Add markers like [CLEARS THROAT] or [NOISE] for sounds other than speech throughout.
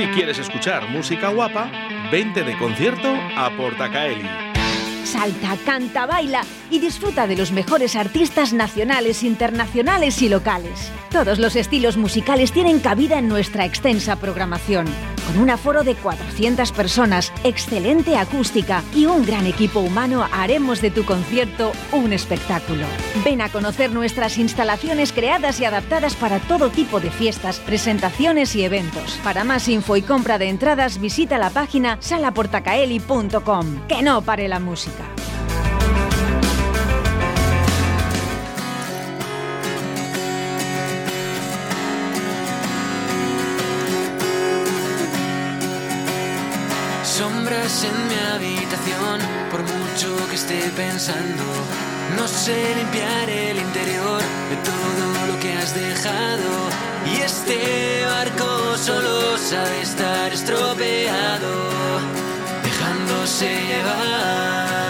Si quieres escuchar música guapa, vente de concierto a Portacaeli. Salta, canta, baila y disfruta de los mejores artistas nacionales, internacionales y locales. Todos los estilos musicales tienen cabida en nuestra extensa programación. Con un aforo de 400 personas, excelente acústica y un gran equipo humano haremos de tu concierto un espectáculo. Ven a conocer nuestras instalaciones creadas y adaptadas para todo tipo de fiestas, presentaciones y eventos. Para más info y compra de entradas visita la página salaportacaeli.com. Que no pare la música. En mi habitación, por mucho que esté pensando, no sé limpiar el interior de todo lo que has dejado. Y este barco solo sabe estar estropeado, dejándose llevar.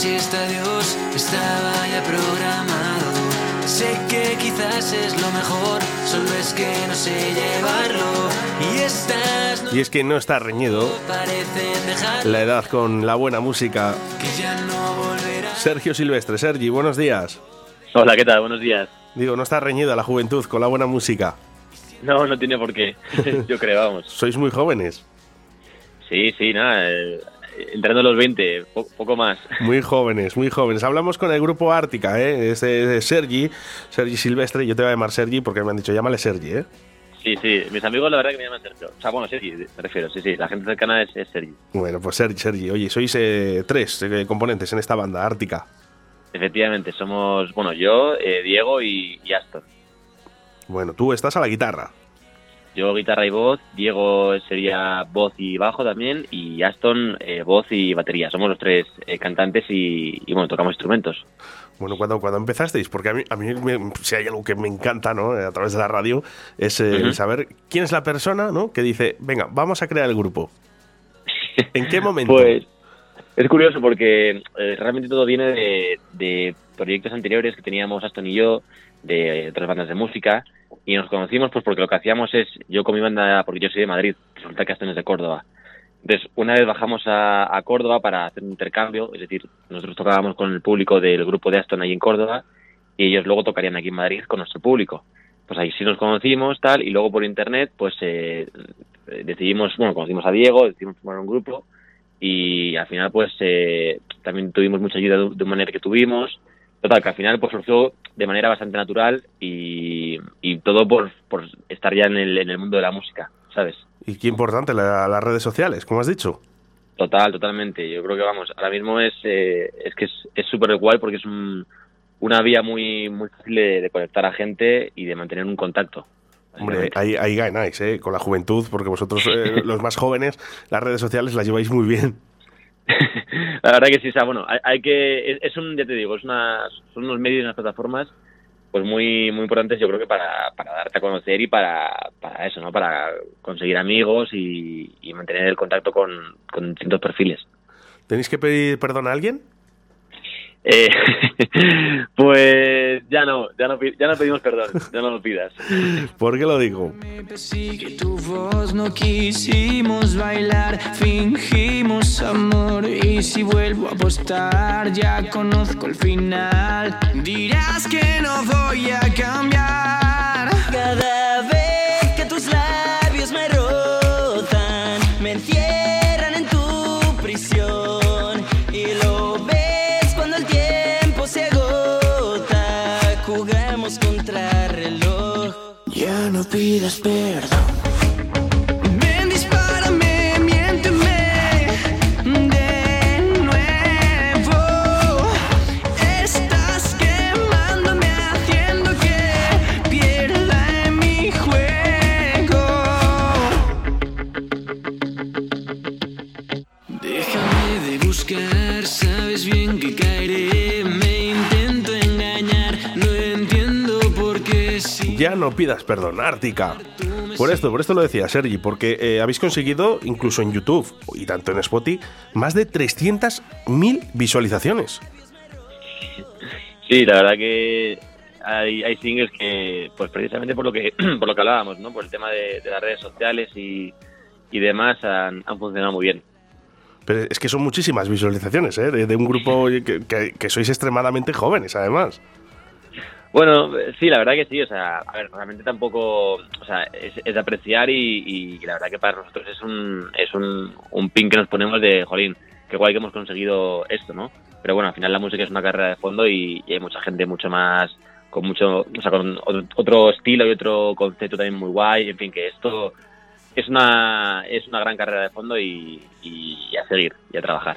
Si este adiós estaba ya programado. Sé que quizás es lo mejor, solo es que no sé llevarlo. Y estas Y es que no está reñido la edad con la buena música. que ya no volverá. Sergio Silvestre, Sergi, buenos días. Hola, ¿qué tal? Buenos días. Digo, no está reñida la juventud con la buena música. No, no tiene por qué. [LAUGHS] Yo creo, vamos. Sois muy jóvenes, Sí, sí, nada. eh, entrando a los 20, po- poco más. [LAUGHS] muy jóvenes, muy jóvenes. Hablamos con el grupo Ártica, ¿eh? Es de, de Sergi, Sergi Silvestre. Yo te voy a llamar Sergi porque me han dicho, llámale Sergi, ¿eh? Sí, sí. Mis amigos, la verdad, que me llaman Sergio. O sea, bueno, Sergi, me refiero. Sí, sí. La gente cercana es, es Sergi. Bueno, pues Sergi, Sergi. Oye, sois eh, tres eh, componentes en esta banda, Ártica. Efectivamente, somos, bueno, yo, eh, Diego y, y Aston. Bueno, tú estás a la guitarra. Yo guitarra y voz, Diego sería voz y bajo también, y Aston eh, voz y batería. Somos los tres eh, cantantes y, y, bueno, tocamos instrumentos. Bueno, cuando, cuando empezasteis, porque a mí, a mí me- si hay algo que me encanta, ¿no? Eh, A través de la radio, es eh, saber quién es la persona, ¿no? Que dice, venga, vamos a crear el grupo. ¿En qué [LAUGHS] momento? Pues es curioso porque eh, realmente todo viene de, de proyectos anteriores que teníamos Aston y yo, de otras bandas de música, y nos conocimos pues porque lo que hacíamos es, yo con mi banda, porque yo soy de Madrid, resulta que Aston es de Córdoba. Entonces, una vez bajamos a, a Córdoba para hacer un intercambio, es decir, nosotros tocábamos con el público del grupo de Aston ahí en Córdoba, y ellos luego tocarían aquí en Madrid con nuestro público. Pues ahí sí nos conocimos, tal, y luego por internet, pues eh, decidimos, bueno, conocimos a Diego, decidimos formar un grupo, y al final pues eh, también tuvimos mucha ayuda de, de manera que tuvimos total que al final pues surgió de manera bastante natural y, y todo por, por estar ya en el, en el mundo de la música sabes Y qué importante, la- las redes sociales, como has dicho. total totalmente yo creo que vamos ahora mismo es eh, es que es es súper guay porque es un- una vía muy muy fácil de, de conectar a gente y de mantener un contacto Hombre, ahí, ahí ganáis, ¿eh? Con la juventud, porque vosotros, eh, [LAUGHS] los más jóvenes, las redes sociales las lleváis muy bien. [LAUGHS] la verdad que sí, o sea, bueno, hay, hay que, es, un, ya te digo, es una, son unos medios y unas plataformas pues muy muy importantes yo creo que para, para darte a conocer y para, para eso, ¿no? Para conseguir amigos y, y mantener el contacto con, con distintos perfiles. ¿Tenéis que pedir perdón a alguien? Eh, [LAUGHS] pues ya no, ya no, ya no pedimos perdón, ya no lo pidas. ¿Por qué lo digo? Me persigue tu voz, no quisimos bailar, fingimos amor y si vuelvo a apostar ya conozco el final. Dirás que no voy a cambiar. No pidas perdón. No pidas perdón, Ártica. Por esto, por esto lo decía Sergi, porque eh, habéis conseguido, incluso en YouTube y tanto en Spotify, más de 300.000 visualizaciones. Sí, la verdad que hay, hay singles que, pues precisamente por lo que [CLEARS THROAT] por lo que hablábamos, ¿no? Por el tema de, de las redes sociales y, y demás han, han funcionado muy bien. Pero es que son muchísimas visualizaciones, ¿eh? De, de un grupo que, que- que sois extremadamente jóvenes, además. Bueno, sí, la verdad que sí, o sea, a ver, realmente tampoco, o sea, es, de apreciar y, y la verdad que para nosotros es un, es un, un pin que nos ponemos de, jolín, qué guay que hemos conseguido esto, ¿no? Pero bueno, al final la música es una carrera de fondo y, y hay mucha gente mucho más, con mucho, o sea, con otro, otro estilo y otro concepto también muy guay, en fin, que esto es una, es una gran carrera de fondo y, y a seguir y a trabajar.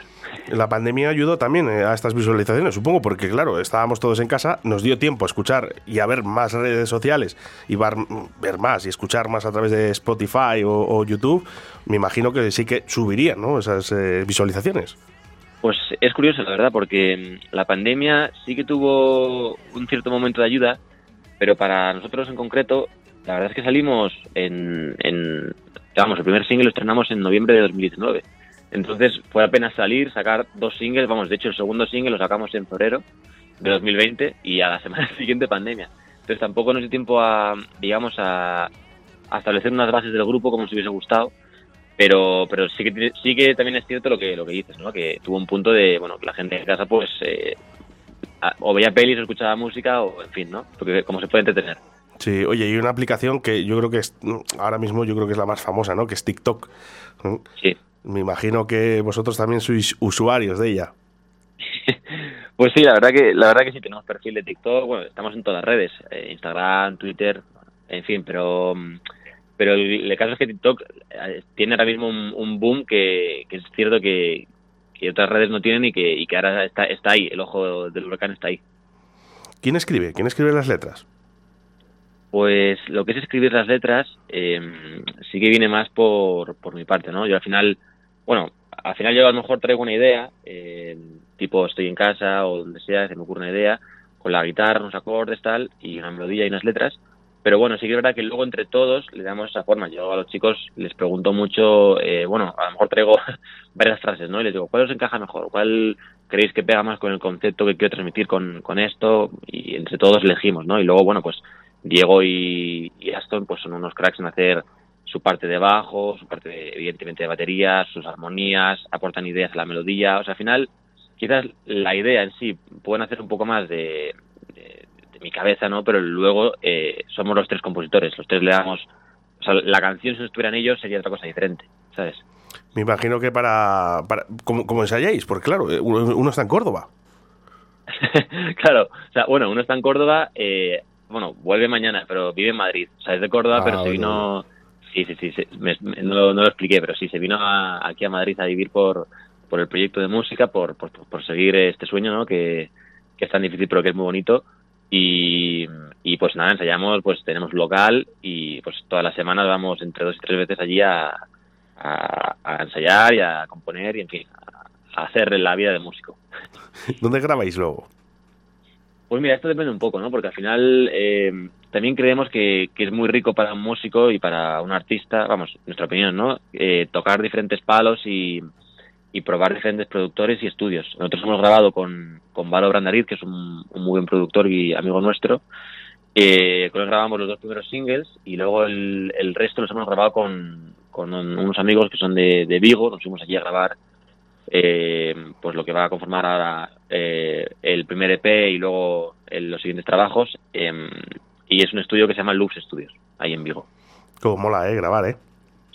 La pandemia ayudó también eh, a estas visualizaciones, supongo, porque claro, estábamos todos en casa, nos dio tiempo a escuchar y a ver más redes sociales y var- ver más y escuchar más a través de Spotify o, o YouTube. Me imagino que sí que subirían ¿no? esas eh, visualizaciones. Pues es curioso, la verdad, porque mm, la pandemia sí que tuvo un cierto momento de ayuda, pero para nosotros en concreto, la verdad es que salimos en, en vamos, el primer single lo estrenamos en noviembre de 2019. Entonces fue apenas salir, sacar dos singles, vamos, de hecho el segundo single lo sacamos en febrero de 2020 y a la [LAUGHS] semana siguiente pandemia. Entonces tampoco nos dio tiempo a, digamos, a, a establecer unas bases del grupo como nos hubiese gustado pero pero sí que sí que también es cierto lo que lo que dices no que tuvo un punto de bueno que la gente en casa pues eh, o veía pelis o escuchaba música o en fin no porque como se puede entretener Sí, oye, hay una aplicación que yo creo que es, mm, ahora mismo yo creo que es la más famosa, ¿no? Que es TikTok. sí Me imagino que vosotros también sois usuarios de ella. [LAUGHS] pues sí la verdad que la verdad que sí tenemos perfil de TikTok bueno estamos en todas las redes eh, Instagram Twitter en fin pero mm, pero el, el caso es que TikTok eh, tiene ahora mismo un, un boom que, que es cierto que, que otras redes no tienen y que, y que ahora está, está ahí el ojo del huracán está ahí ¿Quién escribe? ¿Quién escribe las letras? Pues lo que es escribir las letras eh, sí que viene más por, por mi parte, ¿no? Yo al final, bueno, al final yo a lo mejor traigo una idea, eh, tipo estoy en casa o donde sea, se me ocurre una idea, con la guitarra, unos acordes, tal, y una melodía y unas letras, pero bueno, sí que es verdad que luego entre todos le damos esa forma. Yo a los chicos les pregunto mucho, eh, bueno, a lo mejor traigo [LAUGHS] varias frases, ¿no? Y les digo, ¿cuál os encaja mejor? ¿Cuál creéis que pega más con el concepto que quiero transmitir con, con esto? Y entre todos elegimos, ¿no? Y luego, bueno, pues Diego y, y Aston pues son unos cracks en hacer su parte de bajo, su parte de, evidentemente de batería, sus armonías, aportan ideas a la melodía, o sea, al final quizás la idea en sí pueden hacer un poco más de, de, de mi cabeza, ¿no? Pero luego eh, somos los tres compositores, los tres le damos, o sea, la canción si no estuvieran ellos sería otra cosa diferente, ¿sabes? Me imagino que para... para ¿cómo, cómo ensayáis? Porque claro, eh, uno, uno está en Córdoba. [LAUGHS] claro, o sea, bueno, uno está en Córdoba, eh, bueno, vuelve mañana, pero vive en Madrid. O sea, es de Córdoba, Ah, pero se vale, vino. Sí, sí, sí, sí, me- me- no, lo- no lo expliqué, pero sí, se vino a- aquí a Madrid a vivir por, por el proyecto de música, por, por, por seguir este sueño, ¿no? Que, que es tan difícil, pero que es muy bonito. Y, y pues nada, ensayamos, pues tenemos local y pues todas las semanas vamos entre dos y tres veces allí a, a, a ensayar y a componer y en fin, a, a hacer la vida de músico. [LAUGHS] ¿Dónde grabáis luego? Pues mira, esto depende un poco, ¿no? Porque al final eh, también creemos que, es muy rico para un músico y para un artista, vamos, nuestra opinión, ¿no? Eh, tocar diferentes palos y, probar diferentes productores y estudios. Nosotros hemos grabado con, con Valo Brandariz, que es un, muy buen productor y amigo nuestro. Eh, con él grabamos los dos primeros singles y luego el, el resto los hemos grabado con, con un- unos amigos que son de, de Vigo. Nos fuimos allí a grabar eh, pues lo que va a conformar ahora eh, el primer EP y luego el- los siguientes trabajos. em, y es un estudio que se llama Lux Studios, ahí en Vigo. Como mola, ¿eh? Grabar, ¿eh?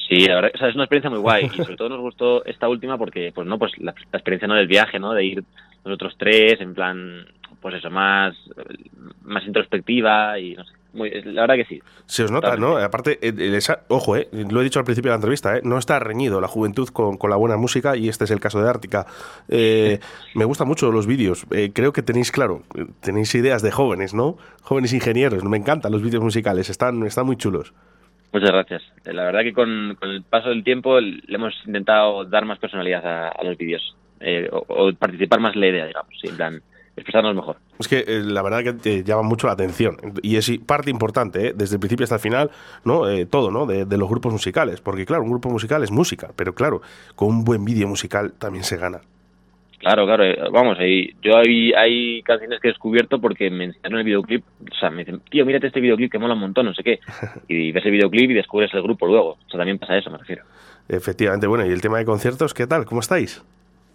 Sí, la verdad, o sea, es una experiencia muy guay y sobre todo nos gustó esta última porque, pues no, pues la, la experiencia no del viaje, ¿no? De ir nosotros tres en plan, pues eso, más, más introspectiva y no sé, muy, la verdad que sí. Se os nota, ¿no? Aparte, eh, eh, esa- ojo, eh, lo he dicho al principio de la entrevista, eh, no está reñido la juventud con, con la buena música y este es el caso de Ártica. Eh, [LAUGHS] me gustan mucho los vídeos, eh, creo que tenéis, claro, eh, tenéis ideas de jóvenes, ¿no? Jóvenes ingenieros, me encantan los vídeos musicales, están, están muy chulos. Muchas gracias. Eh, La verdad que con, con el paso del tiempo le hemos intentado dar más personalidad a, a los vídeos eh, o, o participar más en la idea, digamos. Sí, en plan, expresarnos mejor. Es que eh, la verdad que te llama mucho la atención y es parte importante, ¿eh? desde el principio hasta el final, ¿no? Eh, todo, ¿no? De, de los grupos musicales, porque claro, un grupo musical es música, pero claro, con un buen vídeo musical también se gana. Claro, claro, vamos, ahí, yo hay, hay canciones que he descubierto porque me enseñaron el videoclip, o sea, me dicen, tío, mírate este videoclip que mola un montón, no sé qué, [LAUGHS] y ves el videoclip y descubres el grupo luego, o sea, también pasa eso, me refiero. Efectivamente, bueno, y el tema de conciertos, ¿qué tal? ¿Cómo estáis?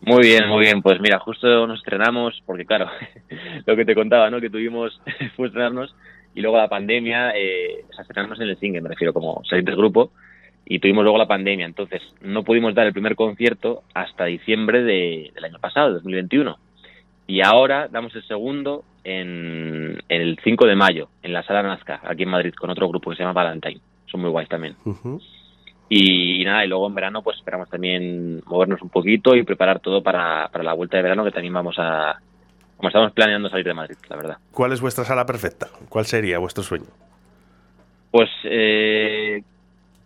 Muy bien, muy bien. Pues mira, justo nos estrenamos, porque claro, [LAUGHS] lo que te contaba, ¿no? Que tuvimos [LAUGHS] fue estrenarnos y luego la pandemia, eh, o sea, estrenarnos en el single, me refiero, como salir del grupo, y tuvimos luego la pandemia. Entonces, no pudimos dar el primer concierto hasta diciembre de- del año pasado, 2021. Y ahora damos el segundo en, en el 5 de mayo, en la Sala Nazca, aquí en Madrid, con otro grupo que se llama Valentine. Son muy guays también. Y nada, y luego en verano pues esperamos también movernos un poquito y preparar todo para, para la vuelta de verano que también vamos a... Como estamos planeando salir de Madrid, la verdad. ¿Cuál es vuestra sala perfecta? ¿Cuál sería vuestro sueño? Pues eh,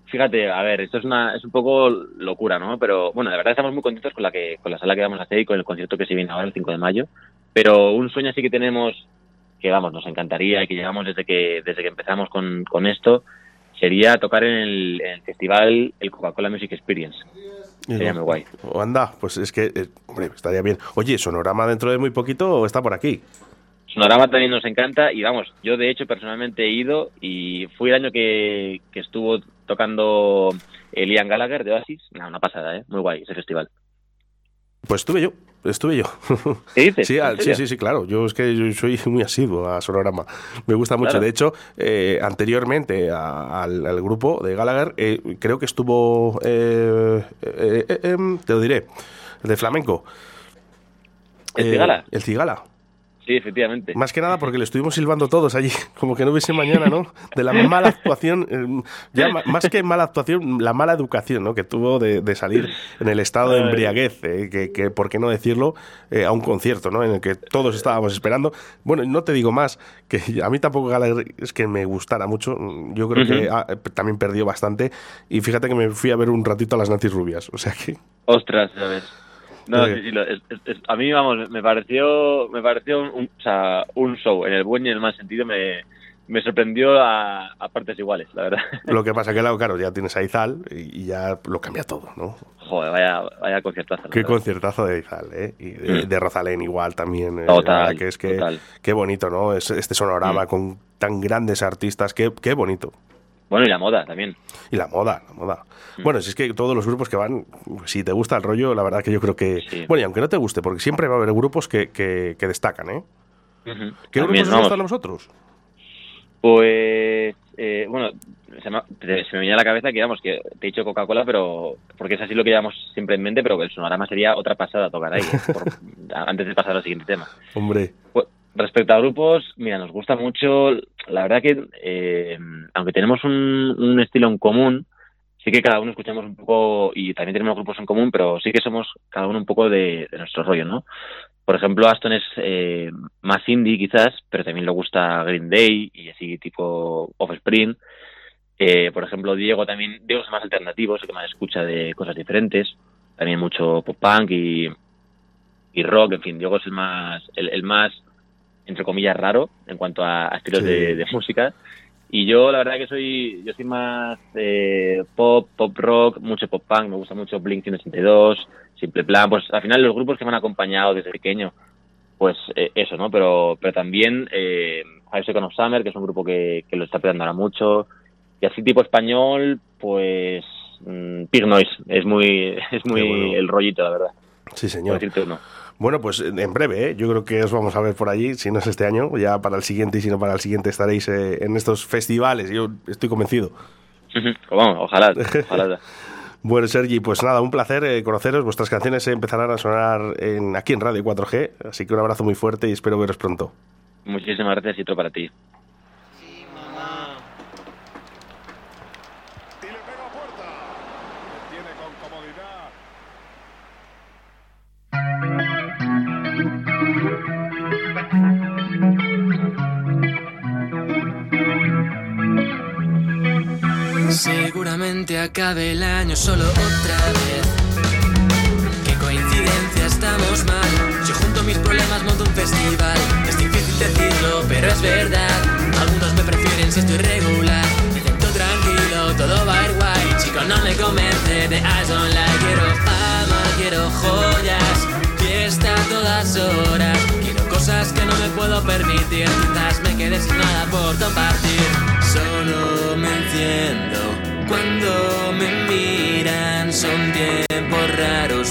fíjate, a ver, esto es una es un poco locura, ¿no? Pero bueno, de verdad estamos muy contentos con la que con la sala que vamos a hacer y con el concierto que se viene ahora el 5 de mayo. Pero un sueño así que tenemos que vamos, nos encantaría y que llevamos desde que desde que empezamos con, con esto sería tocar en el, en el festival el Coca-Cola Music Experience. Sería muy guay. O anda, pues es que, eh, hombre, estaría bien. Oye, ¿Sonorama dentro de muy poquito está por aquí? Sonorama también nos encanta y vamos, yo de hecho personalmente he ido y fui el año que, que estuvo tocando el Ian Gallagher de Oasis. Nada, una pasada, ¿eh? Muy guay ese festival. Pues estuve yo, estuve yo. [LAUGHS] ¿Qué dices? Sí, ¿En al- sí, sí, sí, claro. Yo es que yo soy muy asiduo a Sonorama. Me gusta mucho. Claro. De hecho, eh, anteriormente a- al, al grupo de Gallagher, eh, creo que estuvo, eh, eh, eh, em, te lo diré, el de flamenco. ¿El Eh, Cigala? El Cigala. Sí, efectivamente. Más que nada porque le estuvimos silbando todos allí, [LAUGHS] como que no hubiese mañana, ¿no? De la mala actuación, eh, ya más que mala actuación, la mala educación, ¿no? Que tuvo de, de salir en el estado de embriaguez, eh, que, que, por qué no decirlo, eh, a un concierto, ¿no? En el que todos estábamos esperando. Bueno, no te digo más, que [LAUGHS] a mí tampoco Gallagher es que me gustara mucho, yo creo que ah, también perdió bastante, y fíjate que me fui a ver un ratito a las Nancy Rubias, o sea que... Ostras, ya ves. No, sí, sí, lo- es- a mí, vamos, me pareció, me pareció un, o sea, un show, en el buen y en el mal sentido, me, me sorprendió a, a partes iguales, la verdad. [LAUGHS] Lo que pasa que, claro, ya tienes a Izal y, y ya lo cambia todo, ¿no? Joder, vaya, vaya conciertazo. Qué verdad. conciertazo de Izal, ¿eh? Y de, Mm. de Rosalén igual también. eh, Total, que es que total. qué bonito, ¿no? Es, este sonorama Mm. con tan grandes artistas, qué, qué bonito. Bueno, y la moda también. Y la moda, la moda. Mm. Bueno, si es que todos los grupos que van, si te gusta el rollo, la verdad que yo creo que... Sí. Bueno, y aunque no te guste, porque siempre va a haber grupos que, que, que destacan, ¿eh? ¿Qué También, grupos os vamos, gustan a vosotros? Pues, eh, bueno, se me, te- se me venía a la cabeza que, digamos, que te he dicho Coca-Cola, pero porque es así lo que llevamos siempre en mente, pero el sonorama sería otra pasada tocar ahí. Por- [LAUGHS] antes de pasar al siguiente tema. Hombre, Pues, respecto a grupos, mira, nos gusta mucho, la verdad que, eh, aunque tenemos un, estilo en común, sí que cada uno escuchamos un poco, y también tenemos grupos en común, pero sí que somos cada uno un poco de, nuestro rollo, ¿no? Por ejemplo, Aston es eh, más indie quizás, pero también le gusta Green Day y así tipo Offspring. Eh, por ejemplo, Diego también, Diego es más alternativo, es el que más escucha de cosas diferentes. También mucho pop punk y, rock, en fin, Diego es el más, el más, entre comillas, raro en cuanto a, a estilos Sí. de, de música. Y yo, la verdad que soy, yo soy más eh, pop, pop rock, mucho pop punk, me gusta mucho Blink 182, Simple Plan, pues al final los grupos que me han acompañado desde pequeño, pues eh, eso, ¿no? Pero, pero también eh, Seconds of Summer, que es un grupo que, que lo está pegando ahora mucho, y así tipo español, pues mm, Pig Noise, es muy, [LAUGHS] es muy bueno. el rollito, la verdad, sí señor. Bueno, pues en breve, ¿eh? yo creo que os vamos a ver por allí, si no es este año, ya para el siguiente y si no para el siguiente estaréis eh, en estos festivales, yo estoy convencido. Pues vamos, ojalá, ojalá. [LAUGHS] Bueno, Sergi, pues nada, un placer eh, conoceros. Vuestras canciones eh, empezarán a sonar en, aquí en Radio 4G, así que un abrazo muy fuerte y espero veros pronto. Muchísimas gracias y otro para ti. Seguramente acabe el año solo otra vez. Que coincide apariencia estamos mal. Yo junto mis problemas monto un festival. Es difícil decirlo, pero es verdad. Algunos me prefieren si estoy regular. Intento tranquilo, todo va guay. Chico, no me convence de I don't like. Quiero fama, quiero joyas. Fiesta a todas horas. Quiero cosas que no me puedo permitir. Quizás me quede sin nada por compartir.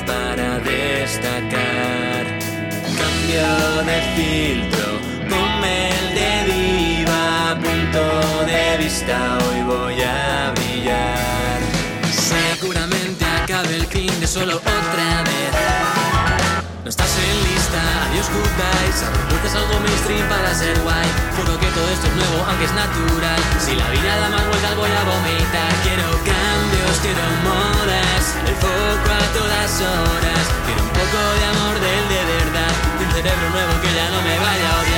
Para destacar. Cambio de filtro, ponme el de diva. Punto de vista, hoy voy a brillar. Seguramente acabe el fin de solo otra vez. No estás en lista, adiós goodbye Sabes algo mainstream para ser guay Juro que todo esto es nuevo, aunque es natural Si la vida da más vueltas voy a vomitar Quiero cambios, quiero modas El foco a todas horas. Quiero un poco de amor del de verdad De un cerebro nuevo que ya no me vaya a odiar